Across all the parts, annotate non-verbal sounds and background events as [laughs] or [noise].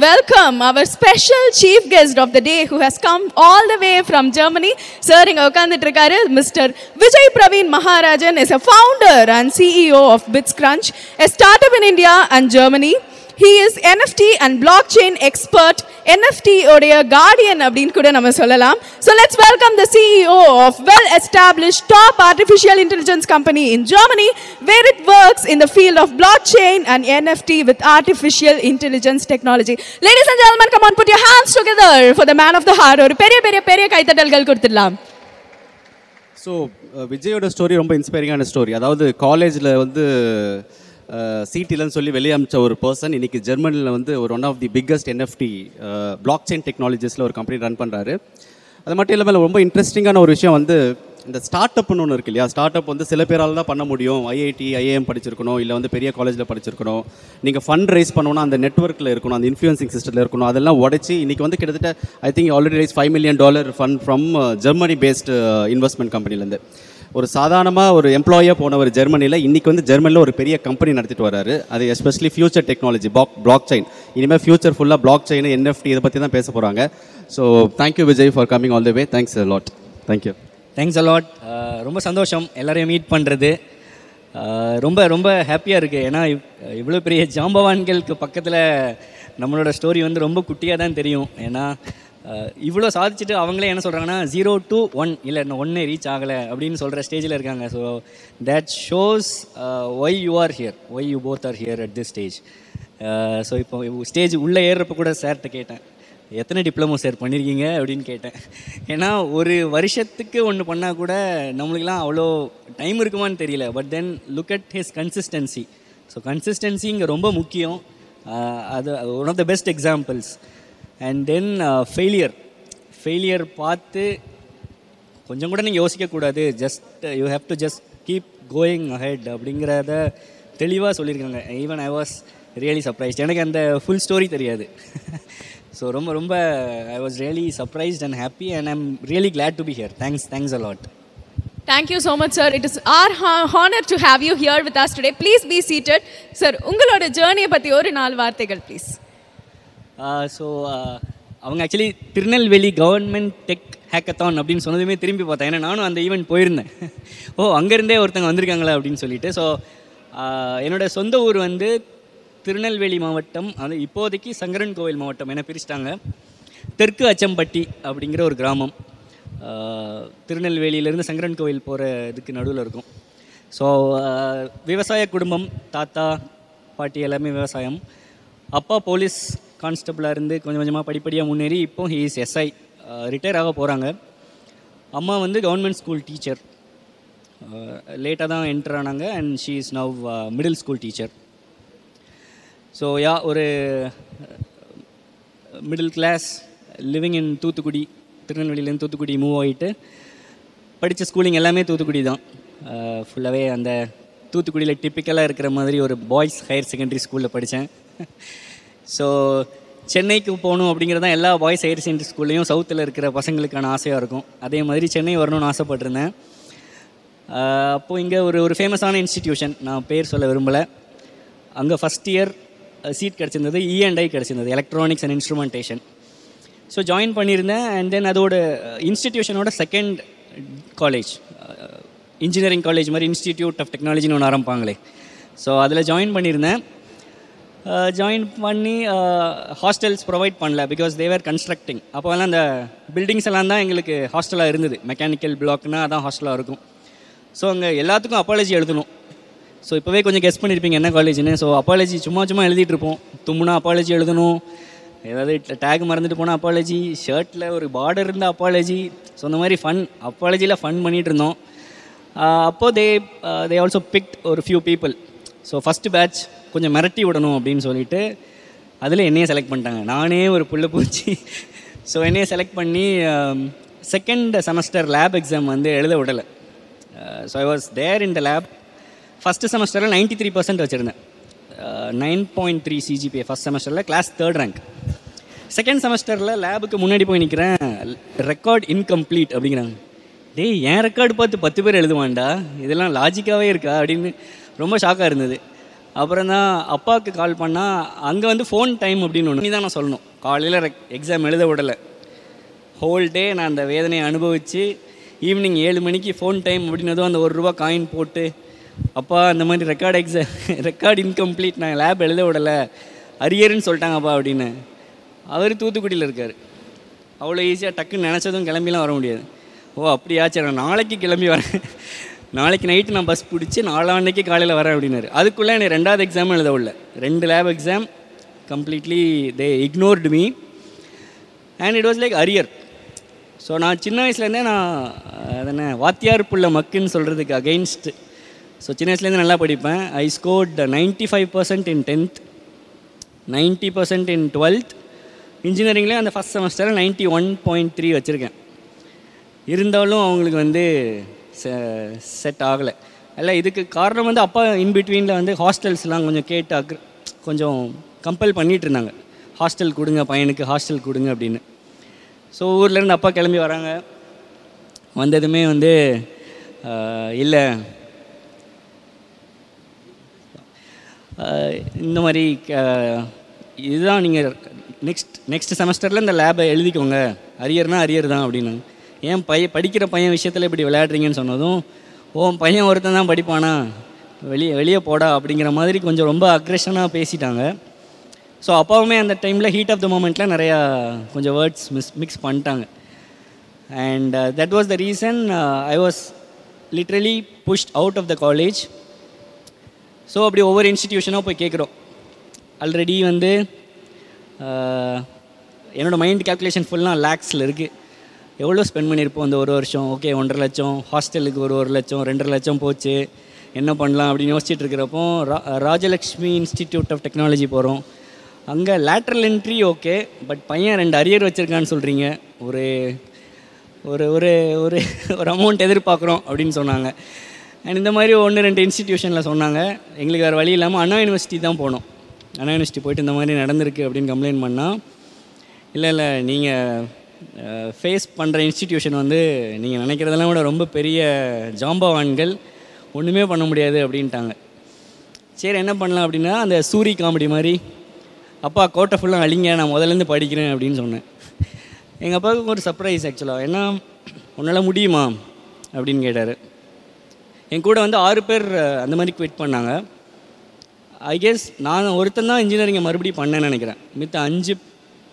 welcome our special chief guest of the day who has come all the way from Germany. Sir, Mr. Vijay Praveen Maharajan is a founder and CEO of BitsCrunch, a startup in India and Germany. He is NFT and block chain expert NFT உடைய guardian அப்படின்னு கூட நம்ம சொல்லலாம் so let's welcome the CEO of well establish top artificial intelligence company in Germany where it works in the field of block chain and NFT with artificial intelligence technology ladies and gentlemen come on put you hands together for the man of the heart ஒரு பெரிய பெரிய பெரிய கைத்தட்டல்கள் கொடுத்துடலாம் so விஜயோட story ரொம்ப இன்ஸ்பைரிங்கான story அதாவது காலேஜில் வந்து சிடிலன்னு சொல்லி வெளியே அமிச்ச ஒரு பர்சன் இன்னைக்கு ஜெர்மனியில் வந்து ஒரு one of the biggest NFT block chain டெக்னாலஜிஸில் ஒரு கம்பெனி ரன் பண்ணுறாரு அது மட்டும் இல்லாமல் ரொம்ப இன்ட்ரெஸ்டிங்கான ஒரு விஷயம் வந்து இந்த ஸ்டார்ட் அப்னு ஒன்று இருக்கு இல்லையா? ஸ்டார்ட் அப் வந்து சில பேரால் தான் பண்ண முடியும். ஐஐடி ஐஏஎம் படிச்சிருக்கணும் இல்லை வந்து பெரிய காலேஜில் படிச்சிருக்கணும். நீங்கள் ஃபண்ட் ரைஸ் பண்ணணும்னா அந்த நெட்ஒர்க்கில் இருக்கணும் அந்த இன்ஃப்ளூயன்சிங் சிஸ்டத்தில் இருக்கணும் அதெல்லாம் உடச்சி இன்றைக்கி வந்து கிட்டத்தட்ட I think already raise five million dollar fund from Germany based investment கம்பெனிலேருந்து ஒரு சாதாரணமாக ஒரு எம்ப்ளாயாக போனவர் ஜெர்மனியில் இன்றைக்கி வந்து ஜெர்மனியில் ஒரு பெரிய கம்பெனி நடத்திட்டு வராரு. அது எஸ்பெஷலி ஃபியூச்சர் டெக்னாலஜி பாக் பிளாக் செயின் இனிமேல் ஃபியூச்சர் ஃபுல்லாக பிளாக் செயின் என்எஃப்டி இதை பற்றி தான் பேச போகிறாங்க so thank you Vijay for coming all the way thanks lot thank you thanks a lot ரொம்ப சந்தோஷம் எல்லோரையும் மீட் பண்ணுறது uh, ரொம்ப ரொம்ப ஹாப்பியாக இருக்குது ஏன்னா இவ்- இவ்வளோ பெரிய ஜாம்பவான்களுக்கு பக்கத்தில் நம்மளோட ஸ்டோரி வந்து ரொம்ப குட்டியாக தான் தெரியும். ஏன்னா இவ்வளோ சாதிச்சுட்டு அவங்களே என்ன சொல்கிறாங்கன்னா ஜீரோ டு ஒன் இல்லை இன்னும் ஒன்னே ரீச் ஆகலை அப்படின்னு சொல்கிற ஸ்டேஜில் இருக்காங்க. So that shows why you are here why you both are here at this stage so இப்போ ஸ்டேஜ் உள்ளே ஏறுறப்ப கூட சார்கிட்ட கேட்டேன். எத்தனை டிப்ளமோ சார் பண்ணியிருக்கீங்க அப்படின்னு கேட்டேன். ஏன்னா ஒரு வருஷத்துக்கு ஒன்று பண்ணால் கூட நம்மளுக்கெல்லாம் அவ்வளோ டைம் இருக்குமான்னு தெரியல. But then look at his consistency so consistency இங்கே ரொம்ப முக்கியம். அது one of the best examples and then failure failure பார்த்து கொஞ்சம் கூட நீங்கள் யோசிக்கக்கூடாது just you have to just keep going ahead அப்படிங்கிறத தெளிவாக சொல்லியிருக்காங்க. Even I was really surprised எனக்கு அந்த ஃபுல் ஸ்டோரி தெரியாது. [laughs] ஸோ ரொம்ப ரொம்ப I was really surprised and happy and I'm really glad to be here thanks thanks a lot thank you so much sir it is our honour to to you here with us today please be seated sir உங்களோட ஜேர்னியை பற்றி ஒரு நாலு வார்த்தைகள் please Uh, so uh, அவங்க actually Tirunelveli government tech hackathon அப்படின்னு சொன்னதுமே திரும்பி பார்த்தேன். ஏன்னா நானும் அந்த ஈவெண்ட் போயிருந்தேன். [laughs] ஓ அங்கேருந்தே ஒருத்தங்க வந்திருக்காங்களா அப்படின்னு சொல்லிட்டு. ஸோ uh, என்னோட சொந்த ஊர் வந்து திருநெல்வேலி மாவட்டம் அது இப்போதைக்கு சங்கரன் கோவில் மாவட்டம் என பிரிச்சிட்டாங்க. தெற்கு அச்சம்பட்டி அப்படிங்கிற ஒரு கிராமம். திருநெல்வேலியிலேருந்து சங்கரன் கோவில் போகிற இதுக்கு நடுவில் இருக்கும். ஸோ விவசாய குடும்பம் தாத்தா பாட்டி எல்லாமே விவசாயம். அப்பா போலீஸ் கான்ஸ்டபிளாக இருந்து கொஞ்சம் கொஞ்சமாக படிப்படியாக முன்னேறி இப்போ ஹி இஸ் எஸ்ஐ ரிட்டையர் ஆக போகிறாங்க அம்மா வந்து கவர்மெண்ட் ஸ்கூல் டீச்சர் லேட்டாக தான் என்டர் ஆனாங்க and she is now middle school teacher so yeah ஒரு middle class living in Thoothukudi திருநெல்வேலியிலேருந்து Thoothukudi move ஆகிட்டு படித்த ஸ்கூலிங் எல்லாமே தூத்துக்குடி தான். Uh, ஃபுல்லாகவே அந்த தூத்துக்குடியில் டிப்பிக்கலாக இருக்கிற மாதிரி ஒரு பாய்ஸ் ஹையர் செகண்டரி ஸ்கூலில் படித்தேன் ஸோ சென்னைக்கு போகணும் அப்படிங்கிறது தான் எல்லா பாய்ஸ் ஹையர் செகண்டரி ஸ்கூல்லையும் சவுத்தில் இருக்கிற பசங்களுக்கான ஆசையாக இருக்கும். அதே மாதிரி சென்னை வரணும்னு ஆசைப்பட்டிருந்தேன். அப்போது இங்கே ஒரு ஒரு ஃபேமஸான இன்ஸ்டிடியூஷன் நான் பேர் சொல்ல விரும்பலை. அங்கே ஃபஸ்ட் இயர் சீட் கிடச்சிருந்தது இஎன்ஐ e கிடச்சிருந்தது electronics and instrumentation so join பண்ணியிருந்தேன் அண்ட் தென் அதோட இன்ஸ்டிடியூஷனோட செகண்ட் காலேஜ் இன்ஜினியரிங் காலேஜ் மாதிரி இன்ஸ்டிடியூட் ஆஃப் டெக்னாலஜின்னு ஒன்று ஆரம்பிப்பாங்களே. ஸோ அதில் ஜாயின் பண்ணியிருந்தேன். ஜாயின் பண்ணி ஹாஸ்டல்ஸ் ப்ரொவைட் பண்ணல பிகாஸ் தேவர் கன்ஸ்ட்ரக்டிங் அப்போல்லாம் அந்த பில்டிங்ஸ் எல்லாம் தான் எங்களுக்கு ஹாஸ்டலாக இருந்தது. மெக்கானிக்கல் பிளாக்னா அதான் ஹாஸ்டலாக இருக்கும். ஸோ அங்கே எல்லாத்துக்கும் அப்பாலஜி எழுதணும். ஸோ இப்போவே கொஞ்சம் கெஸ் பண்ணியிருப்பீங்க என்ன காலேஜ்னு ஸோ அப்பாலஜி சும்மா சும்மா எழுதிட்டு இருப்போம். தும்முனா அப்பாலஜி எழுதணும். ஏதாவது டேக் மறந்துட்டு போனால் அப்பாலஜி ஷர்ட்டில் ஒரு பார்டர் இருந்த அப்பாலஜி ஸோ அந்த மாதிரி ஃபன் அப்பாலஜியில் ஃபன் பண்ணிகிட்டு இருந்தோம். அப்போது தே தே ஆல்சோ பிக்ட் ஒரு few people so first batch கொஞ்சம் மிரட்டி விடணும் அப்படின்னு சொல்லிட்டு அதில் என்னையே செலக்ட் பண்ணிட்டாங்க. நானே ஒரு புள்ள பூச்சி. ஸோ என்னையே செலக்ட் பண்ணி செகண்ட் செமஸ்டர் லேப் எக்ஸாம் வந்து எழுத விடலை. So I was there in the lab first செமஸ்டரில் நைன்ட்டி த்ரீ பர்சன்ட் வச்சுருந்தேன். Nine point three CGPA first செமஸ்டரில் கிளாஸ் தேர்ட் ரேங்க் செகண்ட் செமஸ்டரில் லேபுக்கு முன்னாடி போய் நிற்கிறேன் ரெக்கார்ட் இன்கம்ப்ளீட் அப்படிங்கிறாங்க. டேய் என் ரெக்கார்டு பார்த்து பத்து பேர் எழுதுவான்டா? இதெல்லாம் லாஜிக்காகவே இருக்கா? அப்படின்னு ரொம்ப ஷாக்காக இருந்தது. அப்புறம் தான் அப்பாவுக்கு கால் பண்ணால் அங்கே வந்து ஃபோன் டைம் அப்படின்னு ஒன்று தான் நான் சொல்லணும். காலையில் எக்ஸாம் எழுத விடலை. ஹோல் டே நான் அந்த வேதனையை அனுபவித்து ஈவினிங் ஏழு மணிக்கு ஃபோன் டைம் அப்படின்னதும் அந்த ஒரு ரூபா காயின் போட்டு அப்பா அந்த மாதிரி ரெக்கார்டு எக்ஸாம் ரெக்கார்டு இன்கம்ப்ளீட் நான் லேப் எழுத விடலை. அரியர்னு சொல்லிட்டாங்கப்பா அப்படின்னு. அவர் தூத்துக்குடியில் இருக்கார். அவ்வளோ ஈஸியாக டக்குன்னு நினச்சதும் கிளம்பிலாம் வர முடியாது. ஓ அப்படியா சரி நான் நாளைக்கு கிளம்பி வரேன். நாளைக்கு நைட்டு நான் பஸ் பிடிச்சி நாளான்னைக்கு காலையில் வரேன் அப்படின்னாரு. அதுக்குள்ளே எனக்கு ரெண்டாவது எக்ஸாம் எழுத உள்ள ரெண்டு lab exam completely they ignored me and it was like arrear so நான் சின்ன வயசுலேருந்தே நான் அது என்ன வாத்தியார் புள்ள மக்குன்னு சொல்கிறதுக்கு அகெயின்ஸ்ட் ஸோ சின்ன வயசுலேருந்து நல்லா படிப்பேன். I scored ninety five percent in tenth ninety percent in twelfth இன்ஜினியரிங்லேயே அந்த ஃபஸ்ட் செமஸ்டரில் நைன்ட்டி ஒன் பாயிண்ட் த்ரீ வச்சுருக்கேன். இருந்தாலும் அவங்களுக்கு வந்து செட் ஆகலை. அல்ல இதுக்கு காரணம் வந்து அப்பா இன் பிட்வீனில் வந்து ஹாஸ்டல்ஸ்லாம் கொஞ்சம் கேட்டு அக்ர கொஞ்சம் கம்பல் பண்ணிகிட்டு இருந்தாங்க. ஹாஸ்டல் கொடுங்க பையனுக்கு ஹாஸ்டல் கொடுங்க அப்படின்னு. ஸோ ஊர்லேருந்து அப்பா கிளம்பி வராங்க. வந்ததுமே வந்து இல்லை. இந்த மாதிரி க- இதுதான் நீங்கள் நெக்ஸ்ட் நெக்ஸ்ட் செமஸ்டரில் இந்த லேபை எழுதிக்கோங்க. அரியர்னால் அரியர் தான் அப்படின்னு. ஏன் பையன் படிக்கிற பையன் விஷயத்தில் இப்படி விளையாடுறீங்கன்னு சொன்னதும் ஓ பையன் ஒருத்தன் தான் படிப்பானா? வெளியே வெளியே போடா அப்படிங்கிற மாதிரி கொஞ்சம் ரொம்ப அக்ரெஷனாக பேசிட்டாங்க. ஸோ அப்பாவுமே அந்த டைமில் ஹீட் ஆஃப் த மூமெண்ட்டில் நிறையா கொஞ்சம் வேர்ட்ஸ் மிஸ் மிக்ஸ் பண்ணிட்டாங்க. And that was the reason I was literally pushed out of the college so அப்படி ஒவ்வொரு இன்ஸ்டிடியூஷனாக போய் கேட்குறோம் ஆல்ரெடி வந்து என்னோடய என்னோட மைண்ட் கேல்குலேஷன் ஃபுல்லாக லேக்ஸில் இருக்குது எவ்வளோ ஸ்பெண்ட் பண்ணியிருப்போம் அந்த ஒரு வருஷம்? ஓகே ஒன்றரை லட்சம். ஹாஸ்டலுக்கு ஒரு ஒரு லட்சம் ரெண்டரை லட்சம் போச்சு. என்ன பண்ணலாம் அப்படின்னு யோசிச்சுட்டு இருக்கிறப்போ ரா ராஜலக்ஷ்மி இன்ஸ்டிடியூட் ஆஃப் டெக்னாலஜி போகிறோம் அங்கே லேட்ரல் என்ட்ரி ஓகே பட் பையன் ரெண்டு அரியர் வச்சுருக்கான்னு சொல்கிறீங்க ஒரு ஒரு ஒரு ஒரு ஒரு அமௌண்ட் எதிர்பார்க்குறோம் அப்படின்னு சொன்னாங்க. அண்ட் இந்த மாதிரி ஒன்று ரெண்டு இன்ஸ்டிடியூஷனில் சொன்னாங்க. எங்களுக்கு வேறு வழி இல்லாமல் அண்ணா யூனிவர்சிட்டி தான் போனோம். அண்ணா யூனிவர்சிட்டி போயிட்டு இந்த மாதிரி நடந்திருக்கு அப்படின்னு கம்ப்ளைண்ட் பண்ணால் இல்லை இல்லை நீங்கள் ஃபேஸ் பண்ணுற இன்ஸ்டிடியூஷன் வந்து நீங்கள் நினைக்கிறதெல்லாம் விட ரொம்ப பெரிய ஜாம்பவான்கள் ஒன்றுமே பண்ண முடியாது அப்படின்ட்டாங்க. சரி என்ன பண்ணலாம் அப்படின்னா அந்த சூரி காமெடி மாதிரி அப்பா கோட்டை ஃபுல்லாக அழிங்க நான் முதல்லேருந்து படிக்கிறேன் அப்படின்னு சொன்னேன். எங்கள் அப்பாவுக்கு ஒரு சர்ப்ரைஸ் ஆக்சுவலாக ஏன்னா உன்னால் முடியுமா? அப்படின்னு கேட்டார். என் கூட வந்து ஆறு பேர் அந்த மாதிரி குவிட் பண்ணாங்க. ஐ கெஸ் நான் ஒருத்தன் தான் இன்ஜினியரிங்கை மறுபடியும் பண்ணேன்னு நினைக்கிறேன். மித்த அஞ்சு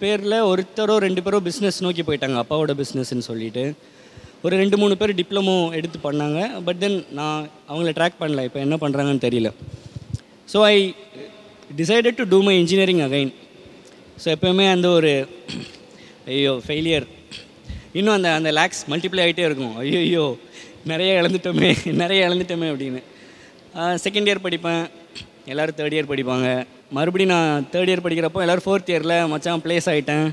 பேரில் ஒருத்தரோ ரெண்டு பேரோ பிஸ்னஸ் நோக்கி போயிட்டாங்க அப்பாவோட பிஸ்னஸ்ன்னு சொல்லிட்டு. ஒரு ரெண்டு மூணு பேர் டிப்ளமோ எடுத்து பண்ணாங்க பட் தென் நான் அவங்கள ட்ராக் பண்ணல இப்போ என்ன பண்ணுறாங்கன்னு தெரியல. So I decided to do my engineering again so எப்போயுமே அந்த ஒரு ஐயோ ஃபெயிலியர் இன்னும் அந்த அந்த லேக்ஸ் மல்டிப்ளை ஆகிட்டே இருக்கும். ஐயோ ஐயோ நிறைய இழந்துட்டோமே நிறைய இழந்துட்டோமே அப்படின்னு. செகண்ட் இயர் படிப்பேன். எல்லோரும் தேர்ட் இயர் படிப்பாங்க. மறுபடியும் நான் தேர்ட் இயர் படிக்கிறப்போ எல்லோரும் ஃபோர்த் இயரில் மச்சான் ப்ளேஸ் ஆகிட்டேன்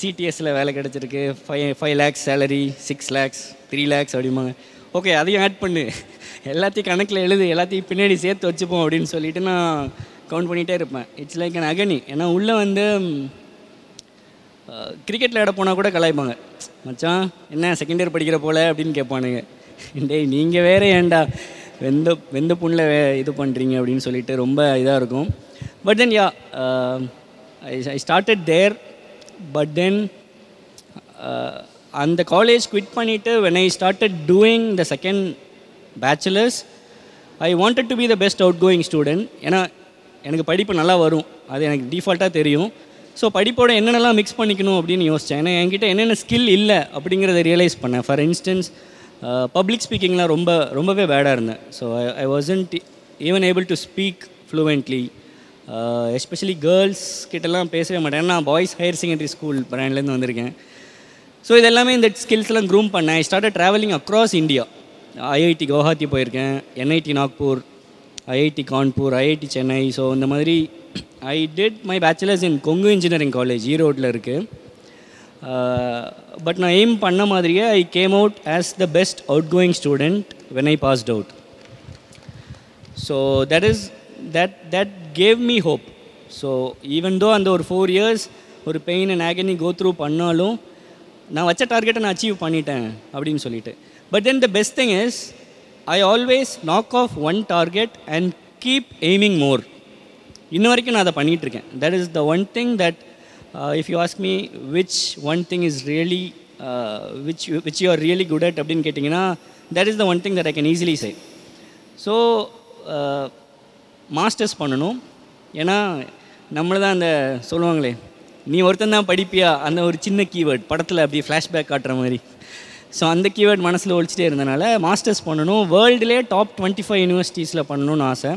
சிடிஎஸில் வேலை கிடச்சிருக்கு. Five five lakhs salary six lakhs three lakhs அப்படிம்பாங்க. ஓகே அதையும் ஆட் பண்ணு. எல்லாத்தையும் கணக்கில் எழுது எல்லாத்தையும் பின்னாடி சேர்த்து வச்சுப்போம் அப்படின்னு சொல்லிட்டு நான் கவுண்ட் பண்ணிகிட்டே இருப்பேன். இட்ஸ் லைக் அன் அகனி ஏன்னா உள்ளே வந்து கிரிக்கெட்டில் விட போனால் கூட கலாய்ப்பாங்க. மச்சான் என்ன செகண்ட் இயர் படிக்கிற போல் அப்படின்னு கேட்பானுங்க. டேய் நீங்கள் வேறு ஏன்டா? வெந்த வெந்த புண்ணில் வே இது பண்ணுறீங்க அப்படின்னு சொல்லிட்டு ரொம்ப இதாக இருக்கும். But then yeah I started there but then அந்த காலேஜ் குவிட் பண்ணிவிட்டு when I started doing the second bachelors I wanted to be the best out going student ஏன்னா எனக்கு படிப்பு நல்லா வரும். அது எனக்கு டிஃபால்ட்டாக தெரியும். ஸோ படிப்போட என்னென்னலாம் மிக்ஸ் பண்ணிக்கணும் அப்படின்னு யோசித்தேன் ஏன்னா என்கிட்ட என்னென்ன ஸ்கில் இல்லை அப்படிங்கிறத ரியலைஸ் பண்ணேன். ஃபார் இன்ஸ்டன்ஸ் பப்ளிக் ஸ்பீக்கிங்லாம் ரொம்ப ரொம்பவே பேடாக இருந்தேன். So I wasn't even able to speak fluently especially girls கிட்டலாம் பேசவே மாட்டேன். நான் பாய்ஸ் ஹையர் செகண்டரி ஸ்கூல் பிராண்ட்லேருந்து வந்திருக்கேன். ஸோ இதெல்லாமே இந்த ஸ்கில்ஸ்லாம் க்ரூம் பண்ணேன். I start travelling across India IIT Guwahati போயிருக்கேன். NIT Nagpur IIT Kanpur IIT Chennai so இந்த மாதிரி I did my bachelors in Kongu engineering college ஈரோட்டில் இருக்குது பட் நான் எய்ம் பண்ண மாதிரியே I came out as the best out going student when I passed out so that is that that gave me hope so even though அந்த ஒரு four years ஒரு pain and agony go through பண்ணாலும் நான் வச்ச டார்கெட்டை நான் achieve பண்ணிட்டேன் அப்படின்னு சொல்லிட்டு. But then the best thing is I always knock off one target and keep aiming more இன்ன வரைக்கும் நான் அதை பண்ணிட்டு இருக்கேன். That is the one thing that if you ask me which one thing is really which which you are really good at அப்படின்னு கேட்டிங்கன்னா that is the one thing that I can easily say so masters பண்ணணும். ஏன்னா நம்மளை தான் அந்த சொல்லுவாங்களே நீ ஒருத்தன் தான் படிப்பியா? அந்த ஒரு சின்ன கீவேர்ட் படத்தில் அப்படி ஃப்ளாஷ்பேக் காட்டுற மாதிரி. ஸோ அந்த கீவேர்ட் மனசில் ஒழிச்சிட்டே இருந்தனால மாஸ்டர்ஸ் பண்ணணும். வேர்ல்டுலே டாப் டுவெண்ட்டி ஃபைவ் யூனிவர்சிட்டிஸில் பண்ணணும்னு ஆசை.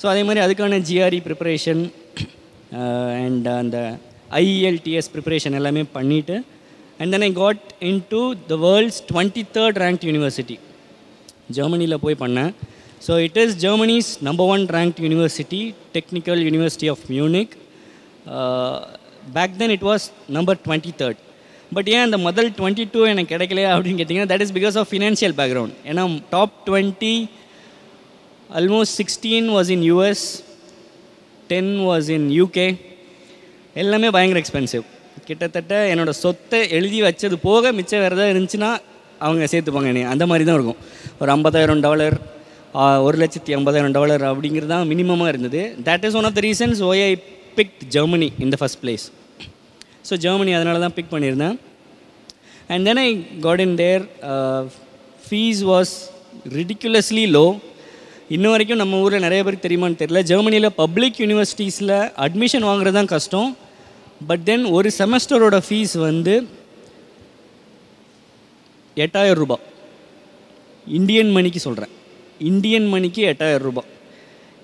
ஸோ அதே மாதிரி அதுக்கான ஜிஆர்இ ப்ரிப்பரேஷன் அண்ட் அந்த ஐஇஎல்டிஎஸ் ப்ரிப்பரேஷன் எல்லாமே பண்ணிவிட்டு and then I got in to the world's twenty third rank university ஜெர்மனியில் போய் பண்ணேன். So it is Germany's number one rank university, technical University of Munich. Back then it was number twenty third but ஏன் அந்த முதல் twenty two எனக்கு கிடைக்கலையா அப்படின்னு கேட்டிங்கன்னா that is because of financial background ஏன்னா top twenty almost sixteen was in US ten was in UK எல்லாமே பயங்கர எக்ஸ்பென்சிவ் கிட்டத்தட்ட என்னோட சொத்தை எழுதி வச்சது போக மிச்சம் வேறு ஏதாவது இருந்துச்சுன்னா அவங்க சேர்த்துப்பாங்க என்னை அந்த மாதிரி தான் இருக்கும். ஒரு ஐம்பதாயிரம் டாலர் ஒரு லட்சத்தி ஐம்பதாயிரம் டாலர் அப்படிங்கிறது தான் மினிமமாக இருந்தது. That is one of the reasons why I pick Germany in the first place so Germany அதனால தான் பிக் பண்ணியிருந்தேன். And then I got in there fees was ridiculously low இன்ன வரைக்கும் நம்ம ஊரில் நிறைய பேருக்கு தெரியுமான்னு தெரியல. ஜெர்மனியில் பப்ளிக் யூனிவர்சிட்டிஸில் அட்மிஷன் வாங்குறது தான் கஷ்டம். பட் தென் ஒரு செமஸ்டரோட ஃபீஸ் வந்து எட்டாயிரம் ரூபாய். இந்தியன் மணிக்கு சொல்கிறேன் இந்தியன் மணிக்கு எட்டாயிரம் ரூபாய்.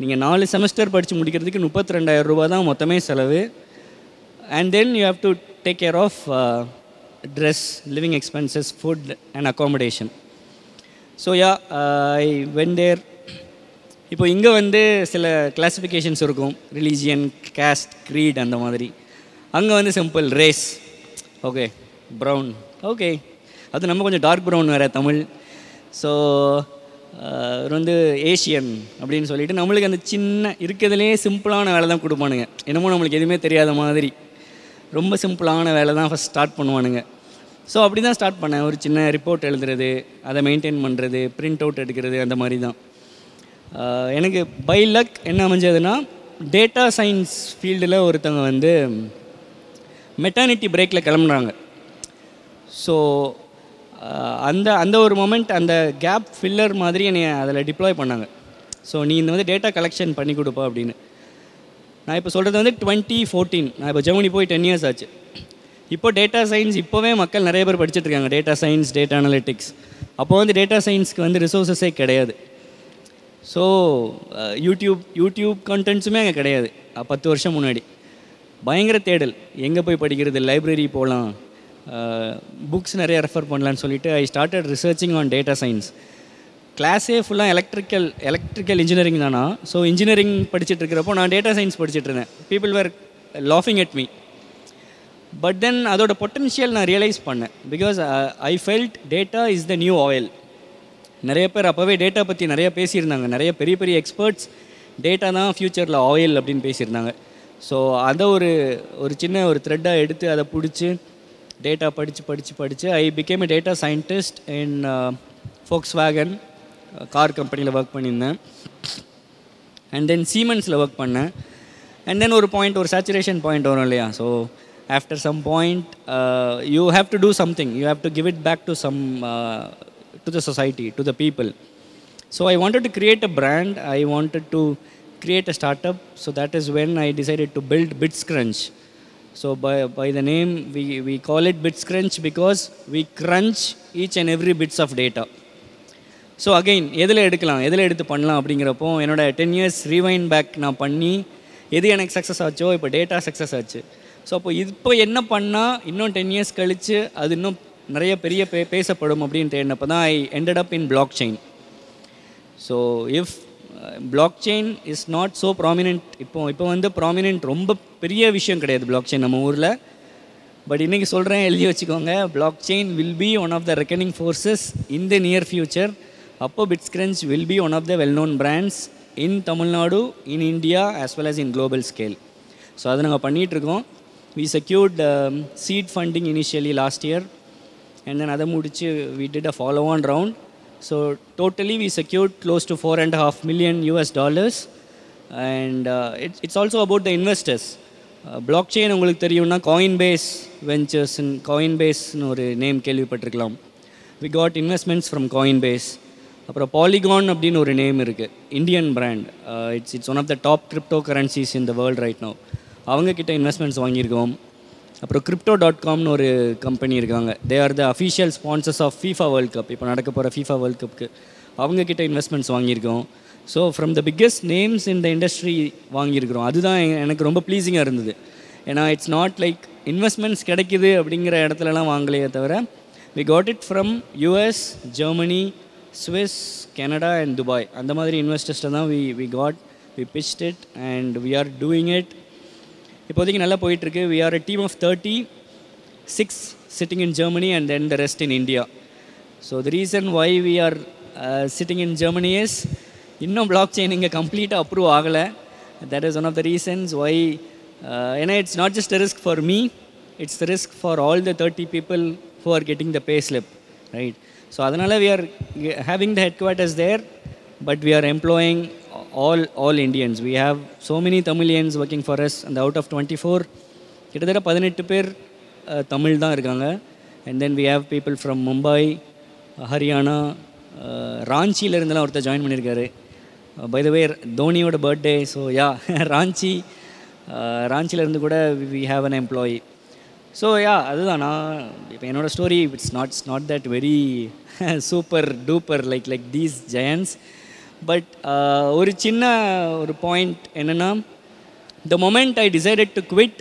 நீங்கள் நாலு செமஸ்டர் படித்து முடிக்கிறதுக்கு முப்பத்தி ரெண்டாயிரம் ரூபா தான் மொத்தமே செலவு. And then you have to take care of dress living expenses food and accommodation so yeah I went there இப்போ இங்கே வந்து சில கிளாஸிஃபிகேஷன்ஸ் இருக்கும். ரிலீஜியன் கேஸ்ட் க்ரீட் அந்த மாதிரி. அங்கே வந்து simple race okay brown okay அது நம்ம கொஞ்சம் டார்க் ப்ரௌன் வேறு தமிழ். ஸோ இவர் வந்து ஏஷியன் அப்படின்னு சொல்லிட்டு நம்மளுக்கு அந்த சின்ன இருக்கிறதுலே சிம்பிளான வேலை தான் கொடுப்பானுங்க. என்னமோ நம்மளுக்கு எதுவுமே தெரியாத மாதிரி. ரொம்ப சிம்பிளான வேலை தான் ஃபஸ்ட் ஸ்டார்ட் பண்ணுவானுங்க. ஸோ அப்படி தான் ஸ்டார்ட் பண்ணேன். ஒரு சின்ன ரிப்போர்ட் எழுதுறது அதை மெயின்டைன் பண்ணுறது பிரிண்ட் அவுட் எடுக்கிறது அந்த மாதிரி தான். எனக்கு பை லக் என்ன அமைஞ்சதுன்னா டேட்டா சயின்ஸ் ஃபீல்டில் ஒருத்தவங்க வந்து மெட்டர்னிட்டி பிரேக்கில் கிளம்புறாங்க ஸோ அந்த அந்த ஒரு மொமெண்ட் அந்த கேப் ஃபில்லர் மாதிரி என்னை அதில் டிப்ளாய் பண்ணாங்க. ஸோ நீ இந்த வந்து டேட்டா கலெக்ஷன் பண்ணி கொடுப்பா அப்படின்னு. நான் இப்போ சொல்கிறது வந்து டுவெண்ட்டி ஃபோர்டீன் நான் இப்போ ஜெர்மனி போய் டென் இயர்ஸ் ஆச்சு. இப்போ டேட்டா சயின்ஸ் இப்போவே மக்கள் நிறைய பேர் படிச்சுட்டு இருக்காங்க. டேட்டா சயின்ஸ் டேட்டா அனலிட்டிக்ஸ் அப்போ வந்து டேட்டா சயின்ஸ்க்கு வந்து ரிசோர்ஸஸே கிடையாது. ஸோ யூடியூப் யூடியூப் கண்டென்ட்ஸுமே அங்கே கிடையாது. பத்து வருஷம் முன்னாடி. பயங்கர தேடல். எங்கே போய் படிக்கிறது? லைப்ரரி போகலாம் புக்ஸ் நிறைய ரெஃபர் பண்ணலான்னு சொல்லிட்டு I started researching on data science கிளாஸே ஃபுல்லாக எலக்ட்ரிக்கல் எலக்ட்ரிக்கல் இன்ஜினியரிங் தானா? ஸோ இன்ஜினியரிங் படிச்சுட்டு இருக்கிறப்போ நான் டேட்டா சயின்ஸ் படிச்சுட்டு இருந்தேன். பீப்புள் வேர் லாஃபிங் அட் மீ பட் தென் அதோட பொட்டன்ஷியல் நான் ரியலைஸ் பண்ணேன். Because I felt data is the new oil நிறைய பேர் அப்போவே டேட்டா பற்றி நிறைய பேசியிருந்தாங்க. நிறைய பெரிய பெரிய எக்ஸ்பர்ட்ஸ் டேட்டா தான் ஃப்யூச்சரில் ஆயில் அப்படின்னு பேசியிருந்தாங்க. ஸோ அதை ஒரு ஒரு சின்ன ஒரு த்ரெட்டாக எடுத்து அதை பிடிச்சி டேட்டா படித்து படித்து படித்து I became a data scientist in Volkswagen car கம்பெனியில் ஒர்க் பண்ணியிருந்தேன். அண்ட் தென் சீமென்ஸில் ஒர்க் பண்ணேன். அண்ட் தென் ஒரு பாயிண்ட் ஒரு சேச்சுரேஷன் பாயிண்ட் வரும் இல்லையா? So after some point you have to do something you have to give it back to some to the society to the people so I wanted to create a brand I wanted to create a startup. So that is when i decided to build bitscrunch. So by, by the name we, we call it bitscrunch because we crunch each and every bits of data. So again எதில் எடுக்கலாம்? எதில் எடுத்து பண்ணலாம் அப்படிங்கிறப்போ என்னோட ten years rewind back நான் பண்ணி எது எனக்கு சக்ஸஸ் ஆச்சோ இப்போ டேட்டா சக்ஸஸ் ஆச்சு. ஸோ அப்போ இப்போ என்ன பண்ணால் இன்னும் டென் இயர்ஸ் கழித்து அது இன்னும் நிறைய பெரிய பே பேசப்படும் அப்படின்னு தேடினப்போ தான் I ended up in blockchain so if blockchain is not so prominent இப்போ இப்போ வந்து ப்ராமினென்ட் ரொம்ப பெரிய விஷயம் கிடையாது பிளாக் செயின் நம்ம ஊரில். பட் இன்றைக்கி சொல்கிறேன் எழுதி வச்சுக்கோங்க. Blockchain will be one of the reckoning forces in the near future அப்போ BitsCrunch will be one of the well known brands in Tamil Nadu in India as well as in global scale so அதை நாங்கள் பண்ணிகிட்ருக்கோம் we secured seed funding initially last year and then அதை முடித்து we did a follow on round so totally secured close close four four and half million US dollars and uh, it's also also the investors investors. Chain உங்களுக்கு தெரியும்னா Coinbase ventures காயின் பேஸ்னு ஒரு name கேள்விப்பட்டிருக்கலாம். We got investments from Coinbase அப்புறம் Polygon அப்படின்னு ஒரு name இருக்குது Indian brand it's it's one of the top crypto currencies in the world right no அவங்கக்கிட்ட இன்வெஸ்ட்மெண்ட்ஸ் வாங்கியிருக்கோம். அப்புறம் கிரிப்டோ டாட் காம்னு ஒரு கம்பெனி இருக்காங்க. They are the official sponsors of FIFA World Cup இப்போ நடக்க போகிற ஃபீஃபா வேர்ல்ட் கப்புக்கு அவங்கக்கிட்ட இன்வெஸ்ட்மெண்ட்ஸ் வாங்கியிருக்கோம். So from the biggest names இந்த இண்டஸ்ட்ரி வாங்கியிருக்கிறோம். அதுதான் எனக்கு ரொம்ப ப்ளீஸிங்காக இருந்தது. ஏன்னா இட்ஸ் நாட் லைக் இன்வெஸ்ட்மெண்ட்ஸ் கிடைக்குது அப்படிங்கிற இடத்துலலாம் வாங்கலையே தவிர we got it from US Germany Swiss Canada and Dubai அந்த மாதிரி இன்வெஸ்டர்ஸ்ட்டை தான் we we got we pitched it and we are doing it இப்போதைக்கு நல்லா போயிட்டுருக்கு. We are a team of thirty six sitting in Germany and then the rest in India so the reason why we are sitting in Germany is இன்னும் blockchain இங்கே கம்ப்ளீட்டாக approve ஆகலை. That is one of the reasons why ஏன்னா it's not just risk for me it's the risk for all the thirty people who are getting the pay slip right so அதனால் we are having the headquarters there but we are employing all all Indians. We have so many Tamilians working for us, and out of 24, கிட்டத்தட்ட பதினெட்டு பேர் தமிழ் தான் இருக்காங்க. And then we have people from Mumbai Haryana ராஞ்சியிலேருந்துலாம் ஒருத்தர் join பண்ணியிருக்காரு. By the way தோனியோட birthday so yeah Ranchi ah, ராஞ்சியில இருந்து கூட we have an employee so yeah அதுதான் நான் இப்போ என்னோட story it's not it's not that very super duper like like these giants but ஒரு சின்ன ஒரு பாயிண்ட் என்னென்னா the moment I decided to quit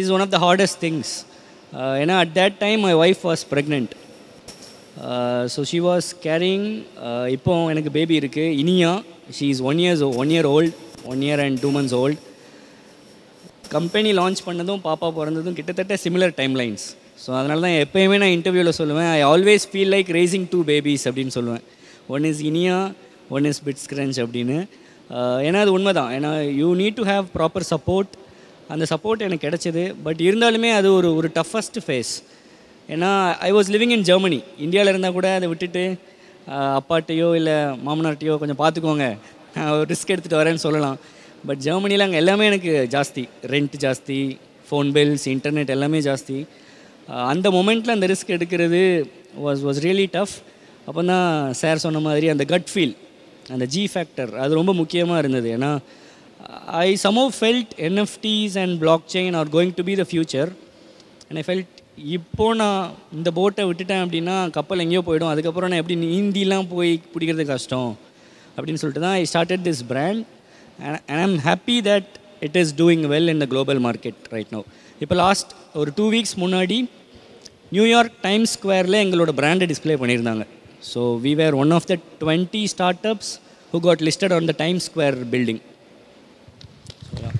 is one of the hardest things ஏன்னா at that time my wife was pregnant so she was carrying இப்போ எனக்கு baby இருக்குது Iniya she is one years one year old one year and two months old company launch பண்ணதும் பாப்பா பிறந்ததும் கிட்டத்தட்ட similar time lines so அதனால தான் எப்போயுமே நான் இன்டர்வியூவில் சொல்லுவேன் I always feel like raising two babies அப்படின்னு சொல்லுவேன். One is Iniya one is BitsCrunch அப்படின்னு ஏன்னா அது உண்மை தான் ஏன்னா you need to have proper support அந்த சப்போர்ட் எனக்கு கிடச்சிது. பட் இருந்தாலுமே அது ஒரு ஒரு டஃபஸ்ட் ஃபேஸ் ஏன்னா I was living in Germany இந்தியாவில் இருந்தால் கூட அதை விட்டுட்டு அப்பாட்டையோ இல்லை மாமனார்ட்டையோ கொஞ்சம் பார்த்துக்கோங்க நான் ஒரு ரிஸ்க் எடுத்துகிட்டு வரேன்னு சொல்லலாம். பட் ஜெர்மனியில் அங்கே எல்லாமே எனக்கு ஜாஸ்தி. ரெண்ட் ஜாஸ்தி ஃபோன் பில்ஸ் இன்டர்நெட் எல்லாமே ஜாஸ்தி. அந்த மொமெண்ட்டில் அந்த ரிஸ்க் எடுக்கிறது வாஸ் வாஸ் ரியலி டஃப் அப்போ தான் சார் சொன்ன மாதிரி அந்த கட் ஃபீல் அந்த ஜி ஃபேக்டர் அது ரொம்ப முக்கியமாக இருந்தது. ஏன்னா I somehow felt NFTs and blockchain are going to be the future and I felt இப்போது நான் இந்த போட்டை விட்டுட்டேன் அப்படின்னா கப்பல் எங்கேயோ போயிடும். அதுக்கப்புறம் நான் எப்படி நீந்திலாம் போய் பிடிக்கிறது கஷ்டம் அப்படின்னு சொல்லிட்டு தான் I started this brand and I'm happy that it is doing well in the global market right no இப்போ லாஸ்ட் ஒரு டூ வீக்ஸ் முன்னாடி நியூயார்க் டைம்ஸ் ஸ்கொயரில் எங்களோட பிராண்டை டிஸ்ப்ளே பண்ணியிருந்தாங்க. So we were one of the 20 startups who got listed on the Times Square building. So, yeah.